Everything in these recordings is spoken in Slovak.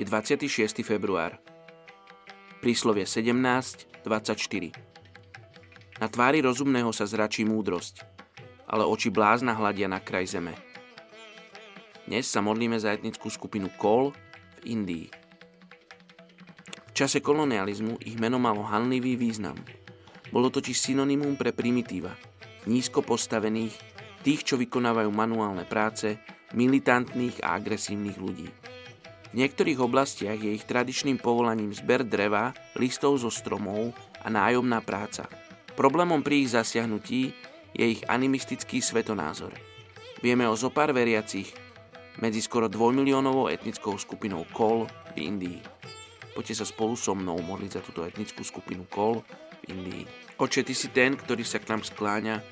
Je 26. február. Príslovie 17.24. Na tvári rozumného sa zračí múdrosť, ale oči blázna hľadia na kraj zeme. Dnes sa modlíme za etnickú skupinu Kol v Indii. V čase kolonializmu ich meno malo hanlivý význam. Bolo totiž synonymum pre primitíva, nízko postavených, tých, čo vykonávajú manuálne práce, militantných a agresívnych ľudí. V niektorých oblastiach je ich tradičným povolaním zber dreva, listov zo stromov a nájomná práca. Problémom pri ich zasiahnutí je ich animistický svetonázor. Vieme o zopár veriacich medzi skoro dvojmiliónovou etnickou skupinou Kol v Indii. Poďte sa spolu so mnou modliť za túto etnickú skupinu Kol v Indii. Oče, Ty si ten, ktorý sa k nám skláňa,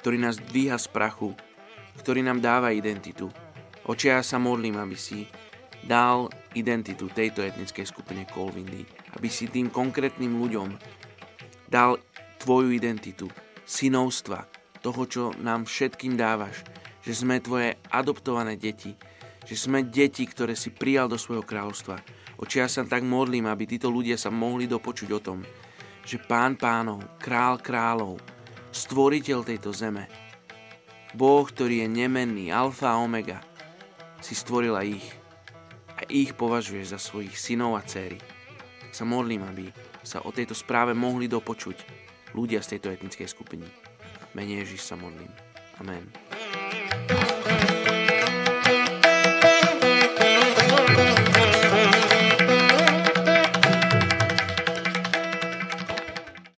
ktorý nás dvíha z prachu, ktorý nám dáva identitu. Oče, ja sa modlím, aby si dal identitu tejto etnickej skupine Kolvindy, aby si tým konkrétnym ľuďom dal tvoju identitu, synovstva, toho, čo nám všetkým dávaš, že sme tvoje adoptované deti, že sme deti, ktoré si prijal do svojho kráľovstva. Oči ja sa tak modlím, aby títo ľudia sa mohli dopočuť o tom, že pán pánov, král kráľov, stvoriteľ tejto zeme, Boh, ktorý je nemenný, alfa a omega, si stvorila ich ich považuješ za svojich synov a céry. Sa modlím, aby sa o tejto správe mohli dopočuť ľudia z tejto etnickej skupiny. Mene Ježiš sa modlím. Amen.